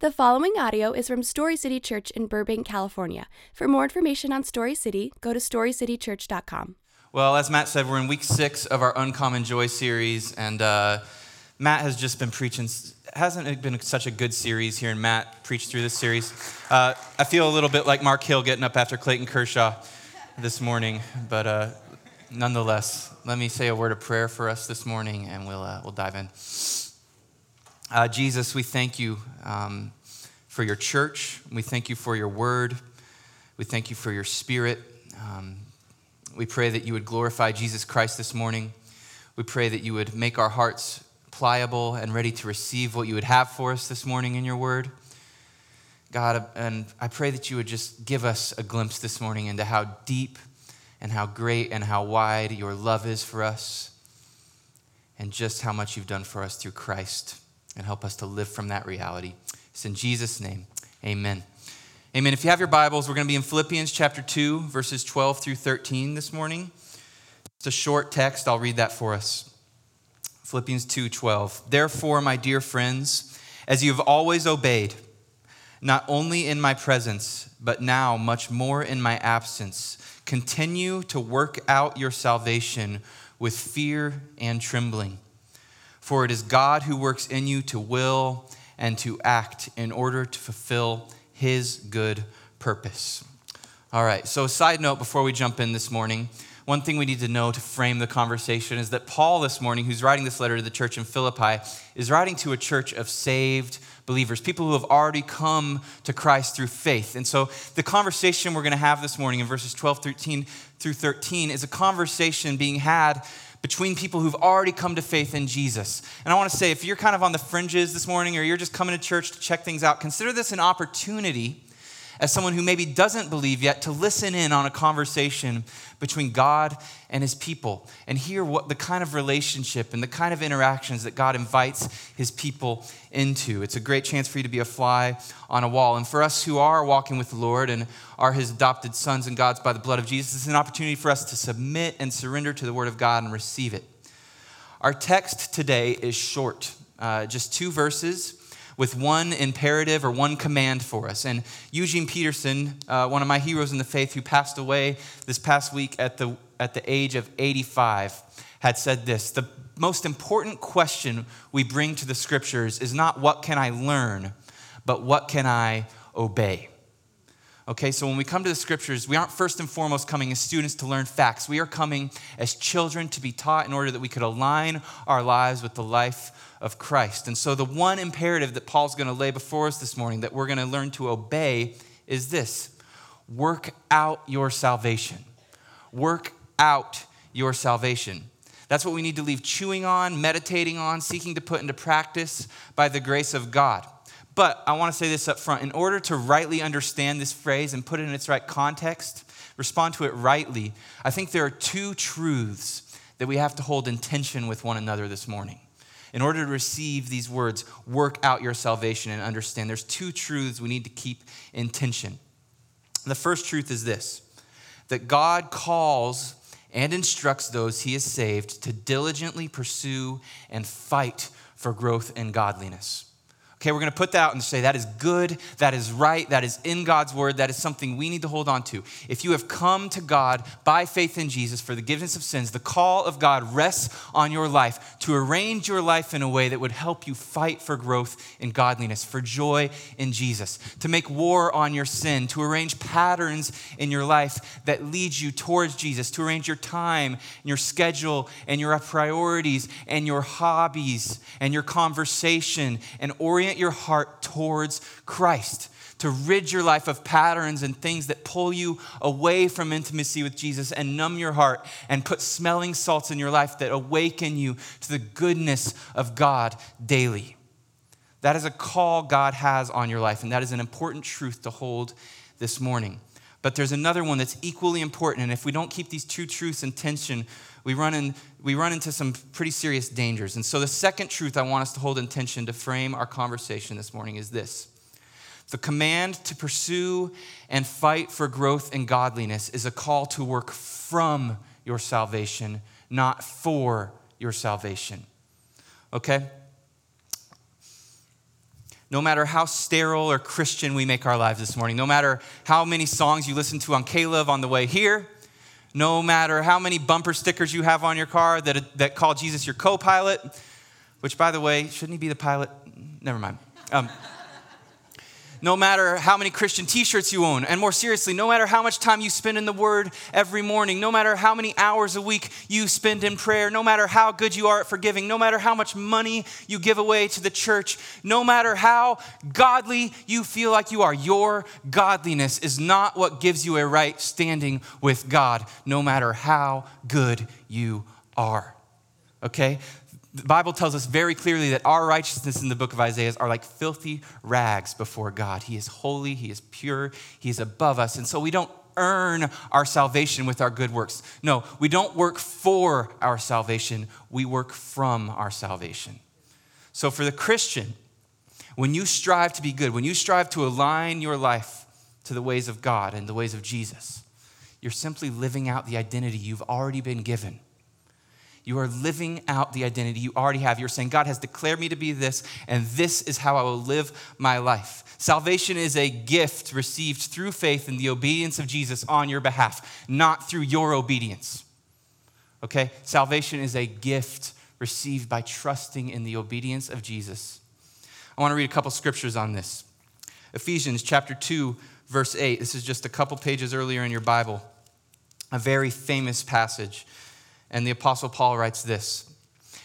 The following audio is from Story City Church in Burbank, California. For more information on Story City, go to storycitychurch.com. Well, as Matt said, we're in week six of our Uncommon Joy series, and uh, Matt has just been preaching. Hasn't it been such a good series hearing Matt preach through this series? Uh, I feel a little bit like Mark Hill getting up after Clayton Kershaw this morning, but uh, nonetheless, let me say a word of prayer for us this morning, and we'll uh, we'll dive in. Uh, Jesus, we thank you um, for your church. We thank you for your word. We thank you for your spirit. Um, we pray that you would glorify Jesus Christ this morning. We pray that you would make our hearts pliable and ready to receive what you would have for us this morning in your word. God, and I pray that you would just give us a glimpse this morning into how deep and how great and how wide your love is for us, and just how much you've done for us through Christ and help us to live from that reality. It's in Jesus' name. Amen. Amen. If you have your Bibles, we're going to be in Philippians chapter 2, verses 12 through 13 this morning. It's a short text. I'll read that for us. Philippians 2 12. Therefore, my dear friends, as you have always obeyed, not only in my presence, but now much more in my absence, continue to work out your salvation with fear and trembling. For it is God who works in you to will and to act in order to fulfill his good purpose. All right, so a side note before we jump in this morning. One thing we need to know to frame the conversation is that Paul, this morning, who's writing this letter to the church in Philippi, is writing to a church of saved believers, people who have already come to Christ through faith. And so the conversation we're going to have this morning in verses 12, 13 through 13 is a conversation being had between people who've already come to faith in Jesus. And I want to say, if you're kind of on the fringes this morning or you're just coming to church to check things out, consider this an opportunity as someone who maybe doesn't believe yet to listen in on a conversation between God and his people and hear what the kind of relationship and the kind of interactions that God invites his people into. It's a great chance for you to be a fly on a wall. And for us who are walking with the Lord and are his adopted sons and gods by the blood of Jesus, it's an opportunity for us to submit and surrender to the word of God and receive it. Our text today is short, uh, just two verses with one imperative or one command for us. And Eugene Peterson, uh, one of my heroes in the faith who passed away this past week at the, at the age of 85, had said this The most important question we bring to the scriptures is not what can I learn, but what can I obey? Okay, so when we come to the scriptures, we aren't first and foremost coming as students to learn facts. We are coming as children to be taught in order that we could align our lives with the life of Christ. And so, the one imperative that Paul's going to lay before us this morning that we're going to learn to obey is this work out your salvation. Work out your salvation. That's what we need to leave chewing on, meditating on, seeking to put into practice by the grace of God. But I want to say this up front. In order to rightly understand this phrase and put it in its right context, respond to it rightly, I think there are two truths that we have to hold in tension with one another this morning in order to receive these words, work out your salvation and understand, there's two truths we need to keep in tension. The first truth is this that God calls and instructs those he has saved to diligently pursue and fight for growth in godliness. Okay, we're going to put that out and say that is good, that is right, that is in God's word, that is something we need to hold on to. If you have come to God by faith in Jesus for the forgiveness of sins, the call of God rests on your life to arrange your life in a way that would help you fight for growth in godliness, for joy in Jesus, to make war on your sin, to arrange patterns in your life that lead you towards Jesus, to arrange your time, and your schedule, and your priorities, and your hobbies, and your conversation, and orient your heart towards Christ, to rid your life of patterns and things that pull you away from intimacy with Jesus and numb your heart and put smelling salts in your life that awaken you to the goodness of God daily. That is a call God has on your life, and that is an important truth to hold this morning. But there's another one that's equally important, and if we don't keep these two truths in tension, we run, in, we run into some pretty serious dangers. And so, the second truth I want us to hold in tension to frame our conversation this morning is this the command to pursue and fight for growth in godliness is a call to work from your salvation, not for your salvation. Okay? No matter how sterile or Christian we make our lives this morning, no matter how many songs you listen to on K-LOVE on the way here, no matter how many bumper stickers you have on your car that, that call Jesus your co pilot, which, by the way, shouldn't he be the pilot? Never mind. Um, no matter how many Christian t shirts you own, and more seriously, no matter how much time you spend in the Word every morning, no matter how many hours a week you spend in prayer, no matter how good you are at forgiving, no matter how much money you give away to the church, no matter how godly you feel like you are, your godliness is not what gives you a right standing with God, no matter how good you are. Okay? The Bible tells us very clearly that our righteousness in the book of Isaiah are like filthy rags before God. He is holy, He is pure, He is above us. And so we don't earn our salvation with our good works. No, we don't work for our salvation, we work from our salvation. So for the Christian, when you strive to be good, when you strive to align your life to the ways of God and the ways of Jesus, you're simply living out the identity you've already been given you are living out the identity you already have. You're saying, God has declared me to be this, and this is how I will live my life. Salvation is a gift received through faith in the obedience of Jesus on your behalf, not through your obedience. Okay? Salvation is a gift received by trusting in the obedience of Jesus. I want to read a couple scriptures on this. Ephesians chapter 2, verse 8. This is just a couple pages earlier in your Bible. A very famous passage. And the Apostle Paul writes this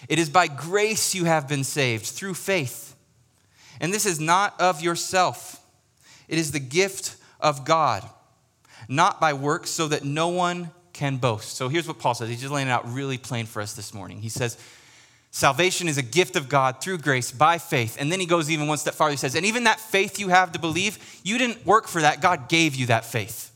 It is by grace you have been saved through faith. And this is not of yourself, it is the gift of God, not by works, so that no one can boast. So here's what Paul says. He's just laying it out really plain for us this morning. He says, Salvation is a gift of God through grace by faith. And then he goes even one step farther. He says, And even that faith you have to believe, you didn't work for that. God gave you that faith.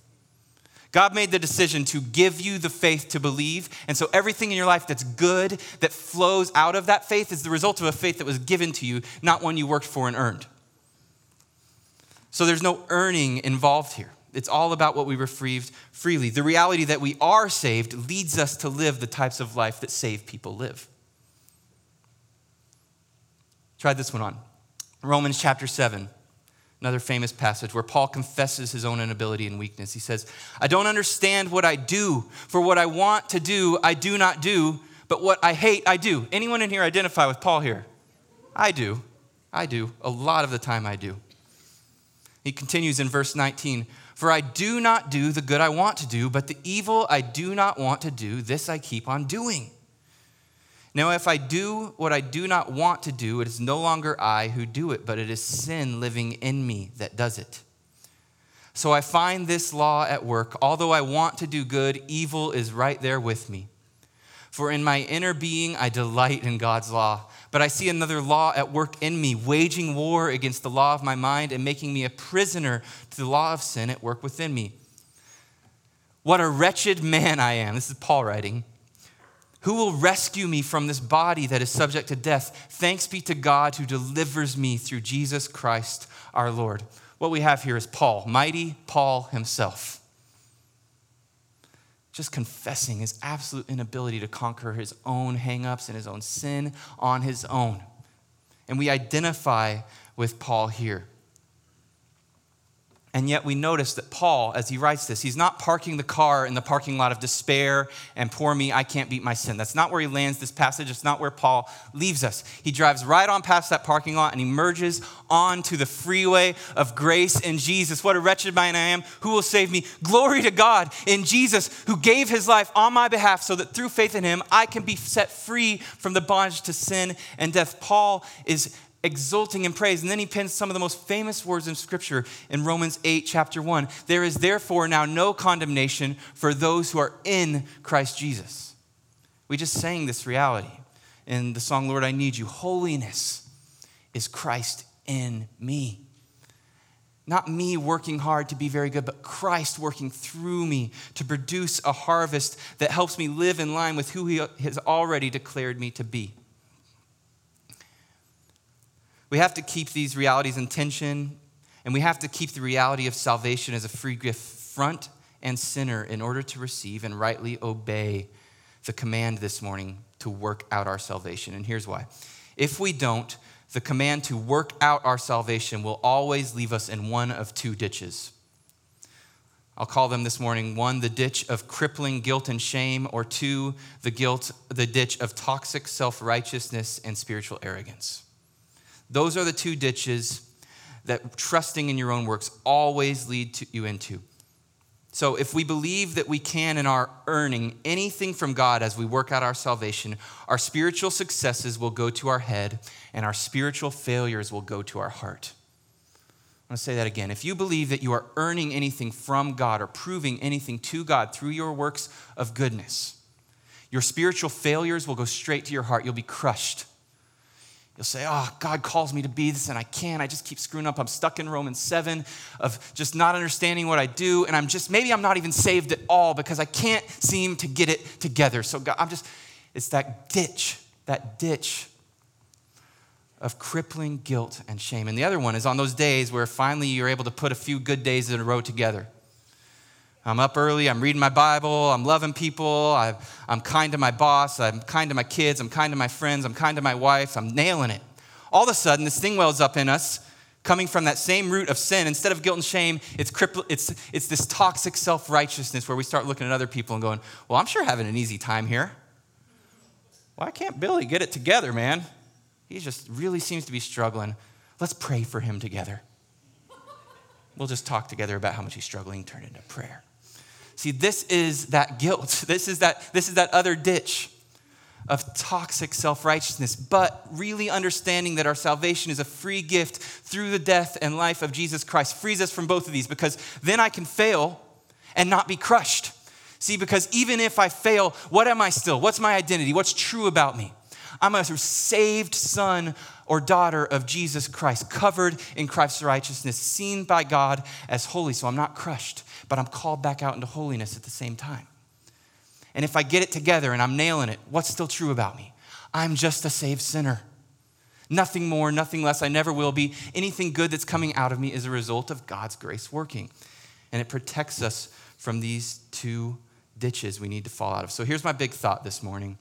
God made the decision to give you the faith to believe. And so everything in your life that's good, that flows out of that faith, is the result of a faith that was given to you, not one you worked for and earned. So there's no earning involved here. It's all about what we received freely. The reality that we are saved leads us to live the types of life that saved people live. Try this one on. Romans chapter 7 another famous passage where Paul confesses his own inability and weakness. He says, I don't understand what I do, for what I want to do, I do not do, but what I hate, I do. Anyone in here identify with Paul here? I do. I do. A lot of the time, I do. He continues in verse 19 For I do not do the good I want to do, but the evil I do not want to do, this I keep on doing. Now, if I do what I do not want to do, it is no longer I who do it, but it is sin living in me that does it. So I find this law at work. Although I want to do good, evil is right there with me. For in my inner being, I delight in God's law. But I see another law at work in me, waging war against the law of my mind and making me a prisoner to the law of sin at work within me. What a wretched man I am. This is Paul writing. Who will rescue me from this body that is subject to death? Thanks be to God who delivers me through Jesus Christ our Lord. What we have here is Paul, mighty Paul himself, just confessing his absolute inability to conquer his own hangups and his own sin on his own. And we identify with Paul here. And yet we notice that Paul, as he writes this, he's not parking the car in the parking lot of despair and poor me, I can't beat my sin. That's not where he lands this passage. It's not where Paul leaves us. He drives right on past that parking lot and he merges onto the freeway of grace in Jesus. What a wretched man I am. Who will save me? Glory to God in Jesus, who gave his life on my behalf so that through faith in him, I can be set free from the bondage to sin and death. Paul is exulting in praise. And then he pins some of the most famous words in Scripture in Romans 8, chapter 1. There is therefore now no condemnation for those who are in Christ Jesus. We just sang this reality in the song, Lord, I Need You. Holiness is Christ in me. Not me working hard to be very good, but Christ working through me to produce a harvest that helps me live in line with who He has already declared me to be. We have to keep these realities in tension, and we have to keep the reality of salvation as a free gift front and center in order to receive and rightly obey the command this morning to work out our salvation. And here's why. If we don't, the command to work out our salvation will always leave us in one of two ditches. I'll call them this morning one, the ditch of crippling guilt and shame, or two, the guilt, the ditch of toxic self righteousness and spiritual arrogance. Those are the two ditches that trusting in your own works always lead to you into. So, if we believe that we can and are earning anything from God as we work out our salvation, our spiritual successes will go to our head and our spiritual failures will go to our heart. I'm going to say that again. If you believe that you are earning anything from God or proving anything to God through your works of goodness, your spiritual failures will go straight to your heart. You'll be crushed. You'll say, Oh, God calls me to be this and I can't. I just keep screwing up. I'm stuck in Romans 7 of just not understanding what I do. And I'm just, maybe I'm not even saved at all because I can't seem to get it together. So, God, I'm just, it's that ditch, that ditch of crippling guilt and shame. And the other one is on those days where finally you're able to put a few good days in a row together. I'm up early, I'm reading my Bible, I'm loving people, i am kind to my boss, I'm kind to my kids, I'm kind to my friends, I'm kind to my wife, I'm nailing it. All of a sudden, this thing wells up in us, coming from that same root of sin. Instead of guilt and shame, it's, crippl- it's, it's this toxic self righteousness where we start looking at other people and going, Well, I'm sure having an easy time here. Why can't Billy get it together, man? He just really seems to be struggling. Let's pray for him together. We'll just talk together about how much he's struggling, turn into prayer. See, this is that guilt. This is that, this is that other ditch of toxic self righteousness, but really understanding that our salvation is a free gift through the death and life of Jesus Christ frees us from both of these because then I can fail and not be crushed. See, because even if I fail, what am I still? What's my identity? What's true about me? I'm a saved son or daughter of Jesus Christ, covered in Christ's righteousness, seen by God as holy. So I'm not crushed, but I'm called back out into holiness at the same time. And if I get it together and I'm nailing it, what's still true about me? I'm just a saved sinner. Nothing more, nothing less. I never will be. Anything good that's coming out of me is a result of God's grace working. And it protects us from these two ditches we need to fall out of. So here's my big thought this morning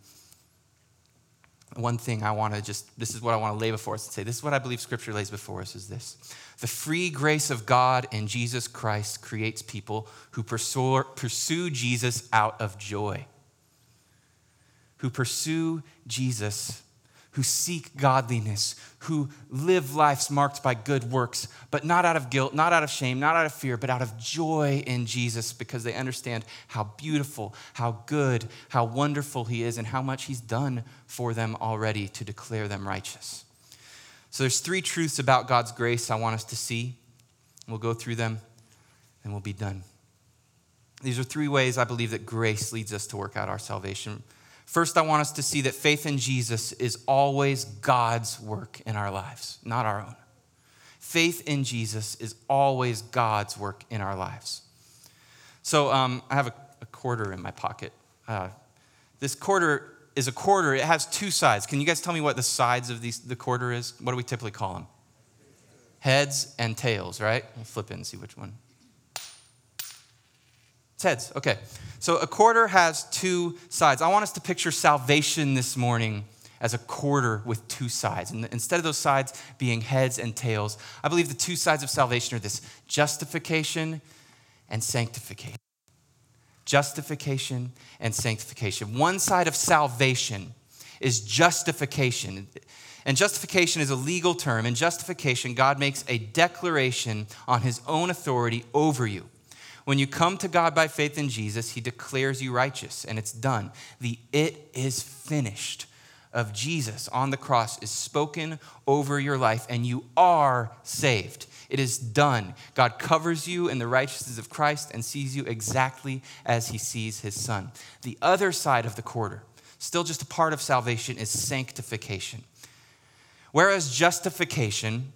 one thing I want to just, this is what I want to lay before us and say, this is what I believe Scripture lays before us is this. The free grace of God in Jesus Christ creates people who pursue, pursue Jesus out of joy, who pursue Jesus who seek godliness, who live lives marked by good works, but not out of guilt, not out of shame, not out of fear, but out of joy in Jesus because they understand how beautiful, how good, how wonderful He is, and how much He's done for them already to declare them righteous. So there's three truths about God's grace I want us to see. We'll go through them and we'll be done. These are three ways I believe that grace leads us to work out our salvation. First, I want us to see that faith in Jesus is always God's work in our lives, not our own. Faith in Jesus is always God's work in our lives. So um, I have a, a, quarter in my pocket. Uh, this quarter is a quarter. It has two sides. Can you guys tell me what the sides of these, the quarter is? What do we typically call them? Heads and tails, right? We'll flip it and see which one. It's heads. Okay. So a quarter has two sides. I want us to picture salvation this morning as a quarter with two sides. And instead of those sides being heads and tails, I believe the two sides of salvation are this justification and sanctification. Justification and sanctification. One side of salvation is justification. And justification is a legal term. In justification, God makes a declaration on his own authority over you. When you come to God by faith in Jesus, he declares you righteous, and it's done. The it is finished of Jesus on the cross is spoken over your life, and you are saved. It is done. God covers you in the righteousness of Christ and sees you exactly as he sees his son. The other side of the quarter, still just a part of salvation, is sanctification. Whereas justification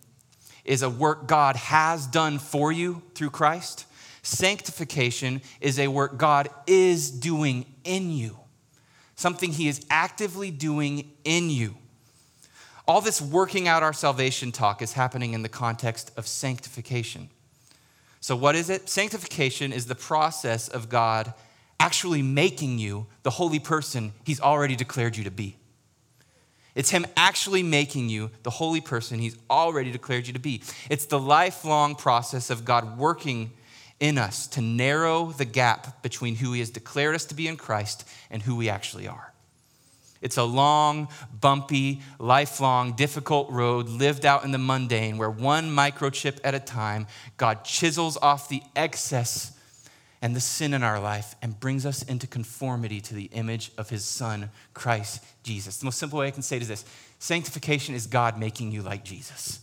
is a work God has done for you through Christ, Sanctification is a work God is doing in you, something He is actively doing in you. All this working out our salvation talk is happening in the context of sanctification. So, what is it? Sanctification is the process of God actually making you the holy person He's already declared you to be. It's Him actually making you the holy person He's already declared you to be. It's the lifelong process of God working in us to narrow the gap between who He has declared us to be in Christ and who we actually are. It's a long, bumpy, lifelong, difficult road lived out in the mundane where one microchip at a time, God chisels off the excess and the sin in our life and brings us into conformity to the image of his son, Christ Jesus. The most simple way I can say it is this sanctification is God making you like Jesus,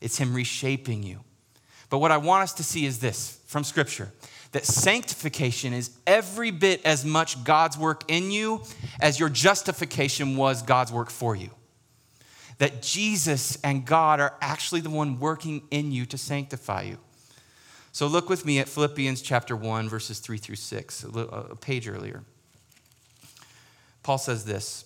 it's him reshaping you. But what I want us to see is this from Scripture that sanctification is every bit as much God's work in you as your justification was God's work for you. That Jesus and God are actually the one working in you to sanctify you. So look with me at Philippians chapter 1, verses 3 through 6, a page earlier. Paul says this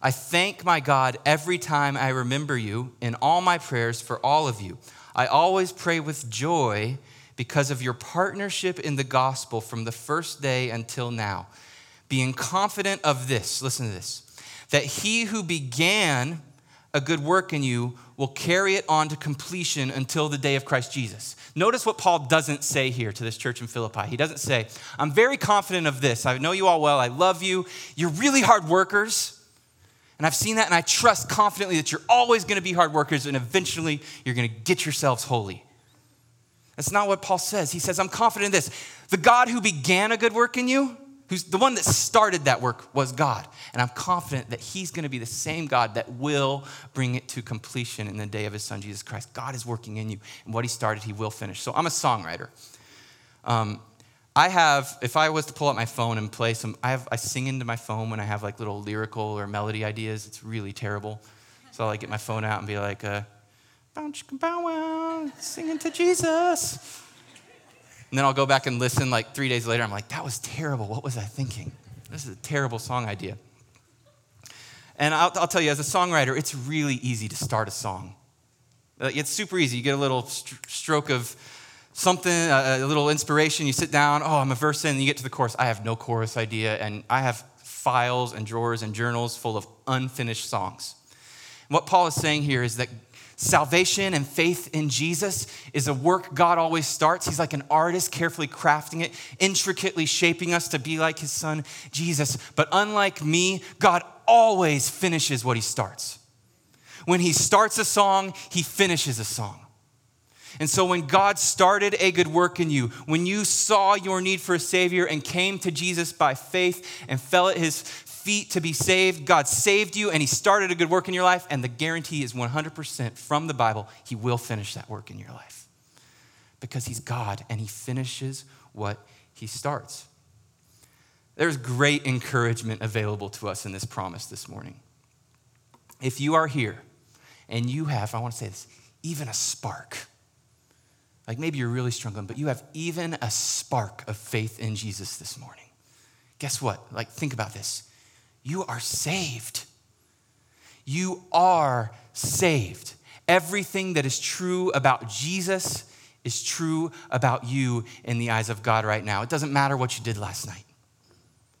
I thank my God every time I remember you in all my prayers for all of you I always pray with joy because of your partnership in the gospel from the first day until now. Being confident of this, listen to this, that he who began a good work in you will carry it on to completion until the day of Christ Jesus. Notice what Paul doesn't say here to this church in Philippi. He doesn't say, I'm very confident of this. I know you all well. I love you. You're really hard workers. And I've seen that, and I trust confidently that you're always going to be hard workers, and eventually you're going to get yourselves holy. That's not what Paul says. He says, I'm confident in this. The God who began a good work in you, who's the one that started that work, was God. And I'm confident that He's going to be the same God that will bring it to completion in the day of His Son, Jesus Christ. God is working in you, and what He started, He will finish. So I'm a songwriter. Um, I have, if I was to pull out my phone and play some, I have, I sing into my phone when I have like little lyrical or melody ideas. It's really terrible. So I like get my phone out and be like, uh, bow wow, singing to Jesus. And then I'll go back and listen like three days later. I'm like, that was terrible. What was I thinking? This is a terrible song idea. And I'll, I'll tell you, as a songwriter, it's really easy to start a song. It's super easy. You get a little st- stroke of something, a, little inspiration. You sit down, oh, I'm a verse in, and you get to the chorus. I have no chorus idea, and I have files and drawers and journals full of unfinished songs. what Paul is saying here is that salvation and faith in Jesus is a work God always starts. He's like an artist, carefully crafting it, intricately shaping us to be like his son, Jesus. But unlike me, God always finishes what he starts. When he starts a song, he finishes a song. And so, when God started a good work in you, when you saw your need for a Savior and came to Jesus by faith and fell at His feet to be saved, God saved you and He started a good work in your life. And the guarantee is 100% from the Bible, He will finish that work in your life because He's God and He finishes what He starts. There's great encouragement available to us in this promise this morning. If you are here and you have, I want to say this, even a spark like maybe you're really struggling, but you have even a spark of faith in Jesus this morning. Guess what? Like, think about this. You are saved. You are saved. Everything that is true about Jesus is true about you in the eyes of God right now. It doesn't matter what you did last night.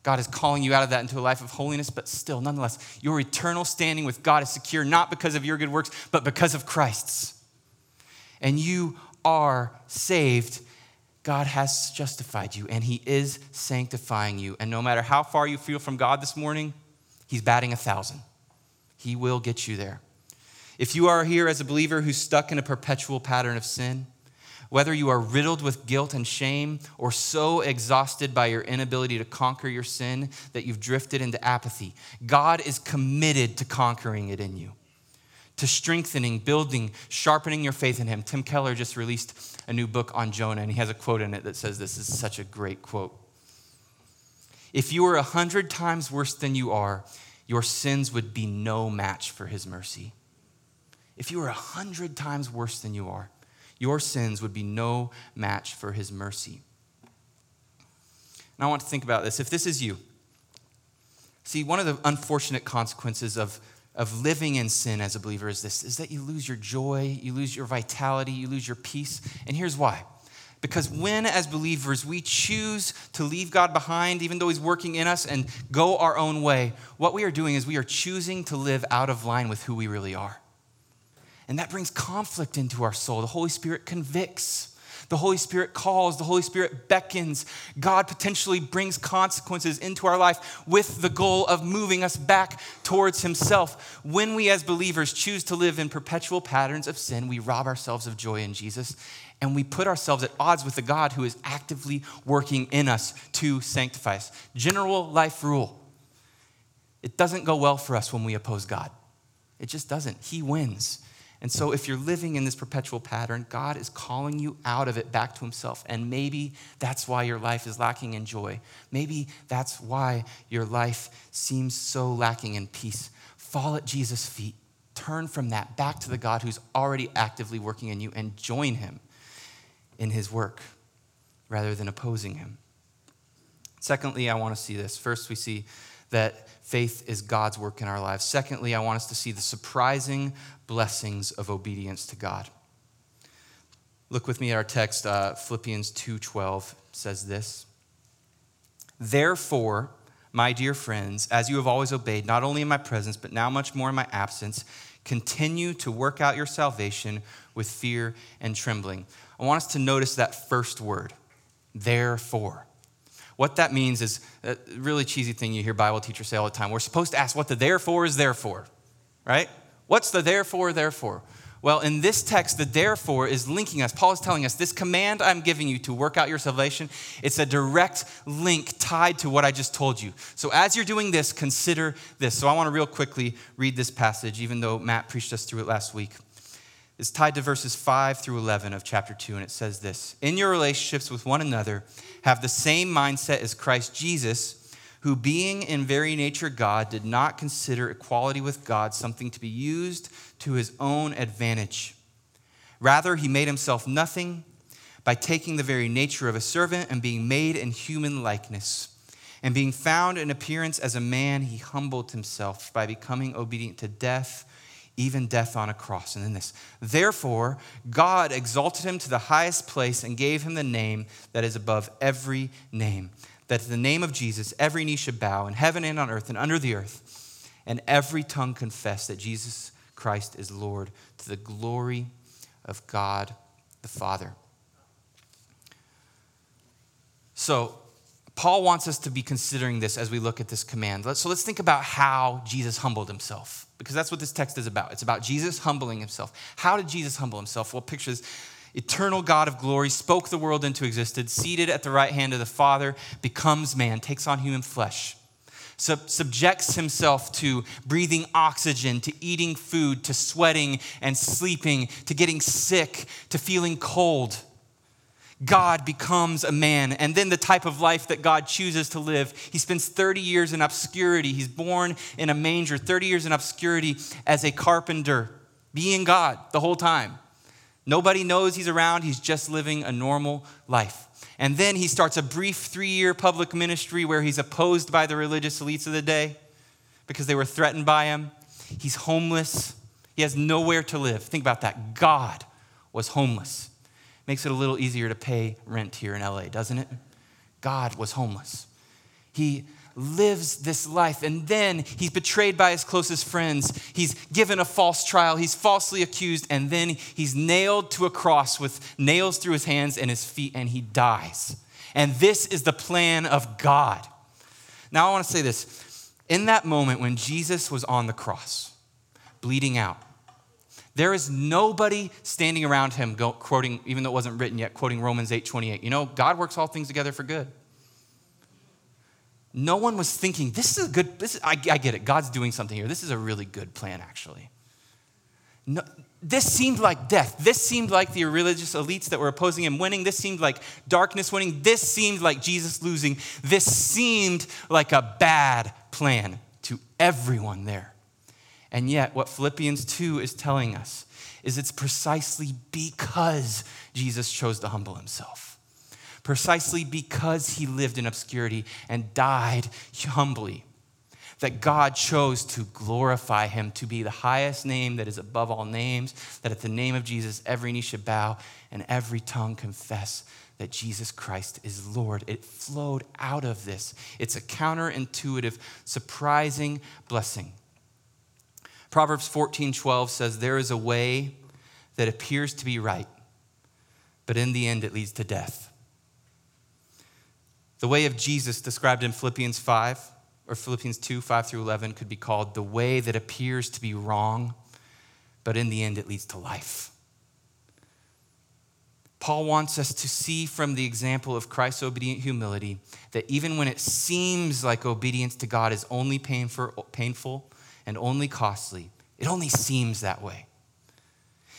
God is calling you out of that into a life of holiness, but still, nonetheless, your eternal standing with God is secure not because of your good works, but because of Christ's. And you are saved, God has justified you and He is sanctifying you. And no matter how far you feel from God this morning, He's batting a thousand. He will get you there. If you are here as a believer who's stuck in a perpetual pattern of sin, whether you are riddled with guilt and shame or so exhausted by your inability to conquer your sin that you've drifted into apathy, God is committed to conquering it in you to strengthening, building, sharpening your faith in Him. Tim Keller just released a new book on Jonah, and he has a quote in it that says this is such a great quote. If you were a hundred times worse than you are, your sins would be no match for His mercy. If you were a hundred times worse than you are, your sins would be no match for His mercy. And I want to think about this. If this is you, see, one of the unfortunate consequences of of living in sin as a believer is this is that you lose your joy, you lose your vitality, you lose your peace. And here's why. Because when, as believers, we choose to leave God behind, even though He's working in us, and go our own way, what we are doing is we are choosing to live out of line with who we really are. And that brings conflict into our soul. The Holy Spirit convicts. The Holy Spirit calls, the Holy Spirit beckons. God potentially brings consequences into our life with the goal of moving us back towards Himself. When we as believers choose to live in perpetual patterns of sin, we rob ourselves of joy in Jesus and we put ourselves at odds with the God who is actively working in us to sanctify us. General life rule it doesn't go well for us when we oppose God, it just doesn't. He wins. And so, if you're living in this perpetual pattern, God is calling you out of it back to Himself. And maybe that's why your life is lacking in joy. Maybe that's why your life seems so lacking in peace. Fall at Jesus' feet. Turn from that back to the God who's already actively working in you and join Him in his work rather than opposing him. Secondly, I want to see this. First, we see that faith is God's work in our lives. Secondly, I want us to see the surprising blessings of obedience to God. Look with me at our text, uh, Philippians 2:12 says this. Therefore, my dear friends, as you have always obeyed, not only in my presence, but now much more in my absence, continue to work out your salvation with fear and trembling. I want us to notice that first word, therefore. What that means is a really cheesy thing you hear Bible teachers say all the time. We're supposed to ask what the therefore is there for, right? What's the therefore, therefore? Well, in this text, the therefore is linking us. Paul is telling us this command I'm giving you to work out your salvation, it's a direct link tied to what I just told you. So as you're doing this, consider this. So I want to real quickly read this passage, even though Matt preached us through it last week is tied to verses 5 through 11 of chapter 2, and it says this In your relationships with one another, have the same mindset as Christ Jesus, who, being in very nature God, did not consider equality with God something to be used to his own advantage. Rather, he made himself nothing by taking the very nature of a servant and being made in human likeness. And being found in appearance as a man, he humbled himself by becoming obedient to death even death on a cross. And then this, therefore, God exalted him to the highest place and gave him the name that is above every name. That the name of Jesus, every knee should bow in heaven and on earth and under the earth, and every tongue confess that Jesus Christ is Lord to the glory of God the Father. So, Paul wants us to be considering this as we look at this command. So let's think about how Jesus humbled himself, because that's what this text is about. It's about Jesus humbling himself. How did Jesus humble himself? Well, pictures eternal God of glory, spoke the world into existence, seated at the right hand of the Father, becomes man, takes on human flesh, sub- subjects himself to breathing oxygen, to eating food, to sweating and sleeping, to getting sick, to feeling cold God becomes a man, and then the type of life that God chooses to live. He spends 30 years in obscurity. He's born in a manger, 30 years in obscurity as a carpenter, being God the whole time. Nobody knows he's around, he's just living a normal life. And then he starts a brief three year public ministry where he's opposed by the religious elites of the day because they were threatened by him. He's homeless, he has nowhere to live. Think about that. God was homeless. Makes it a little easier to pay rent here in LA, doesn't it? God was homeless. He lives this life and then he's betrayed by his closest friends. He's given a false trial. He's falsely accused and then he's nailed to a cross with nails through his hands and his feet and he dies. And this is the plan of God. Now I want to say this. In that moment when Jesus was on the cross, bleeding out, there is nobody standing around him go, quoting, even though it wasn't written yet, quoting Romans 8 28. You know, God works all things together for good. No one was thinking, this is a good, this is, I, I get it, God's doing something here. This is a really good plan, actually. No, this seemed like death. This seemed like the religious elites that were opposing him winning. This seemed like darkness winning. This seemed like Jesus losing. This seemed like a bad plan to everyone there. And yet, what Philippians 2 is telling us is it's precisely because Jesus chose to humble himself, precisely because he lived in obscurity and died humbly, that God chose to glorify him, to be the highest name that is above all names, that at the name of Jesus, every knee should bow and every tongue confess that Jesus Christ is Lord. It flowed out of this. It's a counterintuitive, surprising blessing. Proverbs 14:12 says there is a way that appears to be right, but in the end it leads to death. The way of Jesus described in Philippians 5 or Philippians 2, 5 through 11 could be called the way that appears to be wrong, but in the end it leads to life. Paul wants us to see from the example of Christ's obedient humility that even when it seems like obedience to God is only painful, painful and only costly, it only seems that way.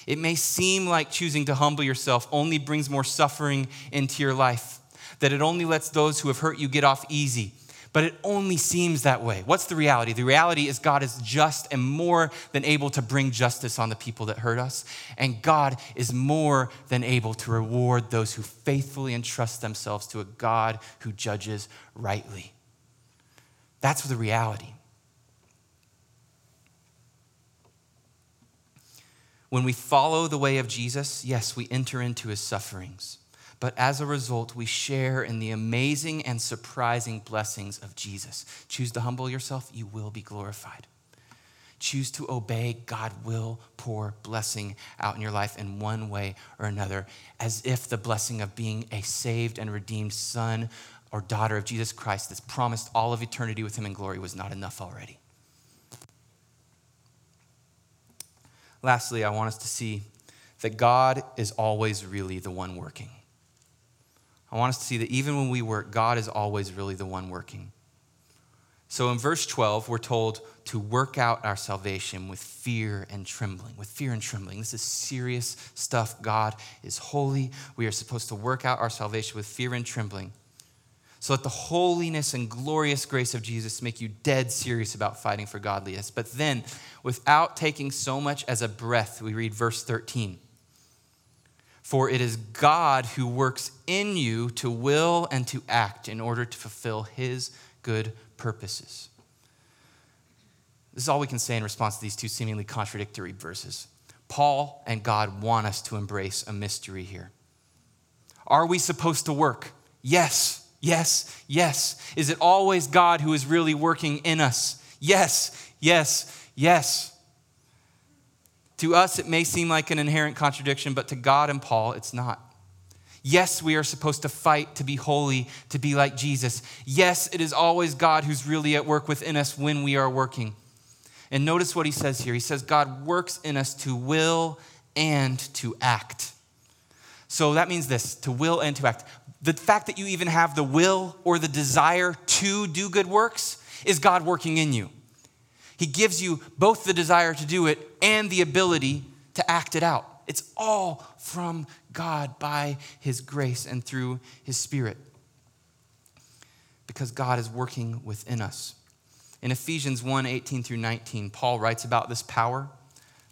It may seem like choosing to humble yourself only brings more suffering into your life, that it only lets those who have hurt you get off easy, but it only seems that way. What's the reality? The reality is God is just and more than able to bring justice on the people that hurt us. And God is more than able to reward those who faithfully entrust themselves to a God who judges rightly. That's the reality. When we follow the way of Jesus, yes, we enter into his sufferings but as a result, we share in the amazing and surprising blessings of Jesus. Choose to humble yourself, you will be glorified. Choose to obey, God will pour blessing out in your life in one way or another, as if the blessing of being a saved and redeemed son or daughter of Jesus Christ that's promised all of eternity with him in glory was not enough already. Lastly, I want us to see that God is always really the one working. I want us to see that even when we work, God is always really the one working. So in verse 12, we're told to work out our salvation with fear and trembling. With fear and trembling. This is serious stuff. God is holy. We are supposed to work out our salvation with fear and trembling. So let the holiness and glorious grace of Jesus make you dead serious about fighting for godliness. But then, without taking so much as a breath, we read verse 13. For it is God who works in you to will and to act in order to fulfill his good purposes. This is all we can say in response to these two seemingly contradictory verses. Paul and God want us to embrace a mystery here. Are we supposed to work? Yes, yes, yes. Is it always God who is really working in us? Yes, yes, yes. To us, it may seem like an inherent contradiction, but to God and Paul, it's not. Yes, we are supposed to fight to be holy, to be like Jesus. Yes, it is always God who's really at work within us when we are working. And notice what he says here. He says, God works in us to will and to act. So that means this to will and to act. The fact that you even have the will or the desire to do good works is God working in you. He gives you both the desire to do it and the ability to act it out. It's all from God by His grace and through His Spirit. Because God is working within us. In Ephesians 1 18 through 19, Paul writes about this power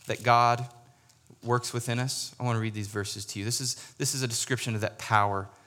that God works within us. I want to read these verses to you. This is, this is a description of that power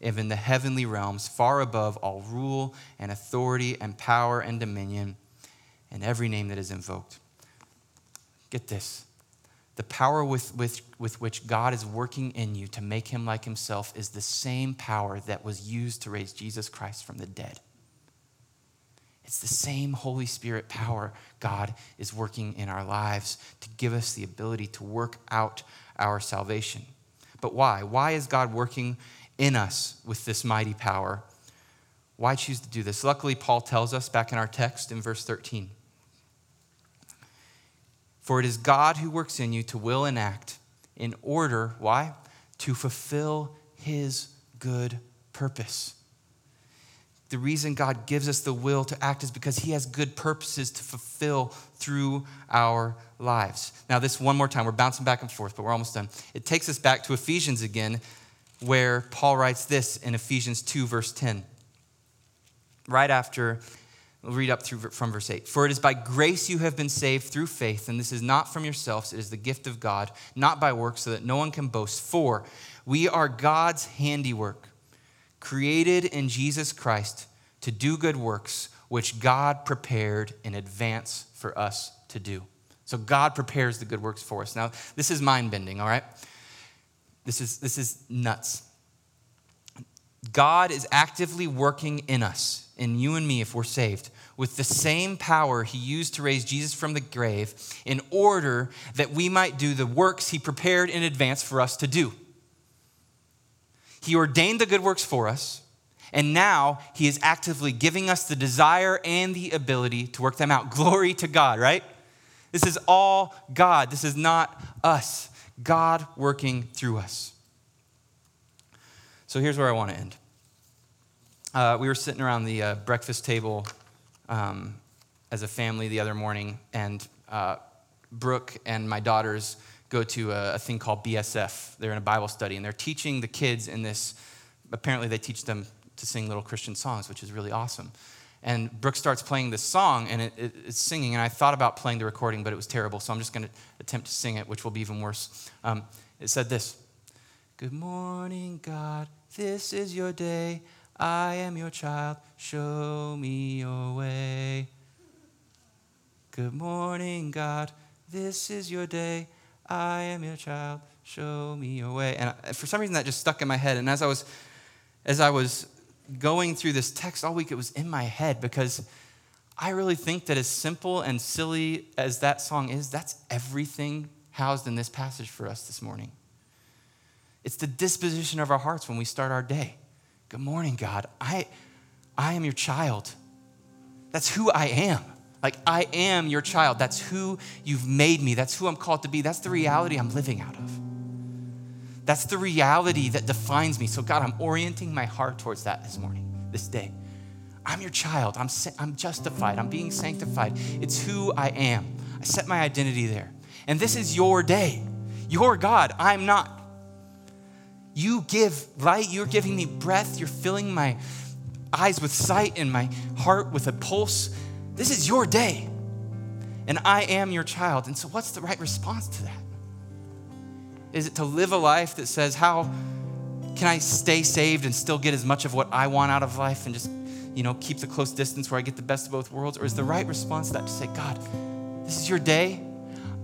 in the heavenly realms, far above all rule and authority and power and dominion and every name that is invoked Get this. The power with, with, with which God is working in you to make him like himself is the same power that was used to raise Jesus Christ from the dead. It's the same Holy Spirit power God is working in our lives to give us the ability to work out our salvation. But why? Why is God working in us with this mighty power? Why choose to do this? Luckily, Paul tells us back in our text in verse 13. For it is God who works in you to will and act in order, why? To fulfill his good purpose. The reason God gives us the will to act is because he has good purposes to fulfill through our lives. Now, this one more time, we're bouncing back and forth, but we're almost done. It takes us back to Ephesians again, where Paul writes this in Ephesians 2, verse 10. Right after, we'll read up through from verse 8. For it is by grace you have been saved through faith, and this is not from yourselves, it is the gift of God, not by works, so that no one can boast. For we are God's handiwork, created in Jesus Christ to do good works, which God prepared in advance for us to do. So God prepares the good works for us. Now, this is mind bending, all right? This is, this is nuts. God is actively working in us, in you and me, if we're saved, with the same power he used to raise Jesus from the grave in order that we might do the works he prepared in advance for us to do. He ordained the good works for us, and now he is actively giving us the desire and the ability to work them out. Glory to God, right? This is all God. This is not us. God working through us. So here's where I want to end. Uh, we were sitting around the uh, breakfast table um, as a family the other morning, and uh, Brooke and my daughters go to a, a, thing called BSF. They're in a Bible study, and they're teaching the kids in this. Apparently, they teach them to sing little Christian songs, which is really awesome. And Brooke starts playing this song, and it, it, it's singing. And I thought about playing the recording, but it was terrible, so I'm just going to attempt to sing it, which will be even worse. Um, it said this Good morning, God. This is your day. I am your child. Show me your way. Good morning, God. This is your day. I am your child. Show me your way. And for some reason, that just stuck in my head. And as I was, as I was going through this text all week, it was in my head because I really think that as simple and silly as that song is, that's everything housed in this passage for us this morning. It's the disposition of our hearts when we start our day. Good morning, God. I, I am your child. That's who I am. Like, I am your child. That's who you've made me. That's who I'm called to be. That's the reality I'm living out of. That's the reality that defines me. So, God, I'm orienting my heart towards that this morning, this day. I'm your child. I'm, I'm justified. I'm being sanctified. It's who I am. I set my identity there. And this is your day. You're God. I'm not. You give light. You're giving me breath. You're filling my eyes with sight and my heart with a pulse. This is your day. And I am your child. And so, what's the right response to that? Is it to live a life that says, How can I stay saved and still get as much of what I want out of life and just, you know, keep the close distance where I get the best of both worlds? Or is the right response to that to say, God, this is your day.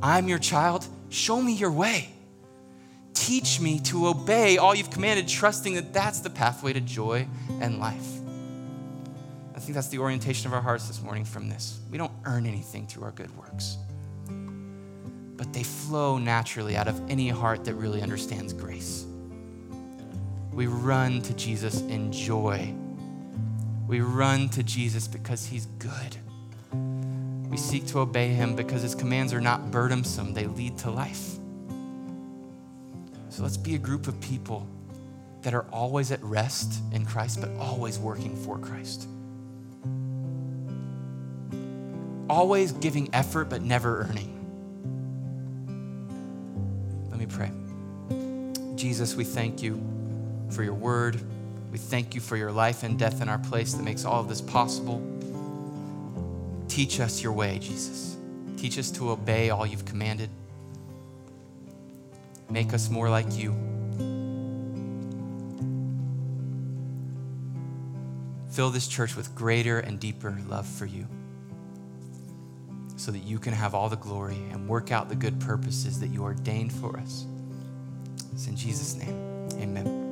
I'm your child. Show me your way. Teach me to obey all you've commanded, trusting that that's the pathway to joy and life. I think that's the orientation of our hearts this morning from this. We don't earn anything through our good works but they flow naturally out of any heart that really understands grace. We run to Jesus in joy. We run to Jesus because he's good. We seek to obey him because his commands are not burdensome, they lead to life. So let's be a group of people that are always at rest in Christ, but always working for Christ. Always giving effort, but never earning. Pray. Jesus, we thank you for your word. We thank you for your life and death in our place that makes all of this possible. Teach us your way, Jesus. Teach us to obey all you've commanded. Make us more like you. Fill this church with greater and deeper love for you so that you can have all the glory and work out the good purposes that you ordained for us. It's in Jesus' name. Amen.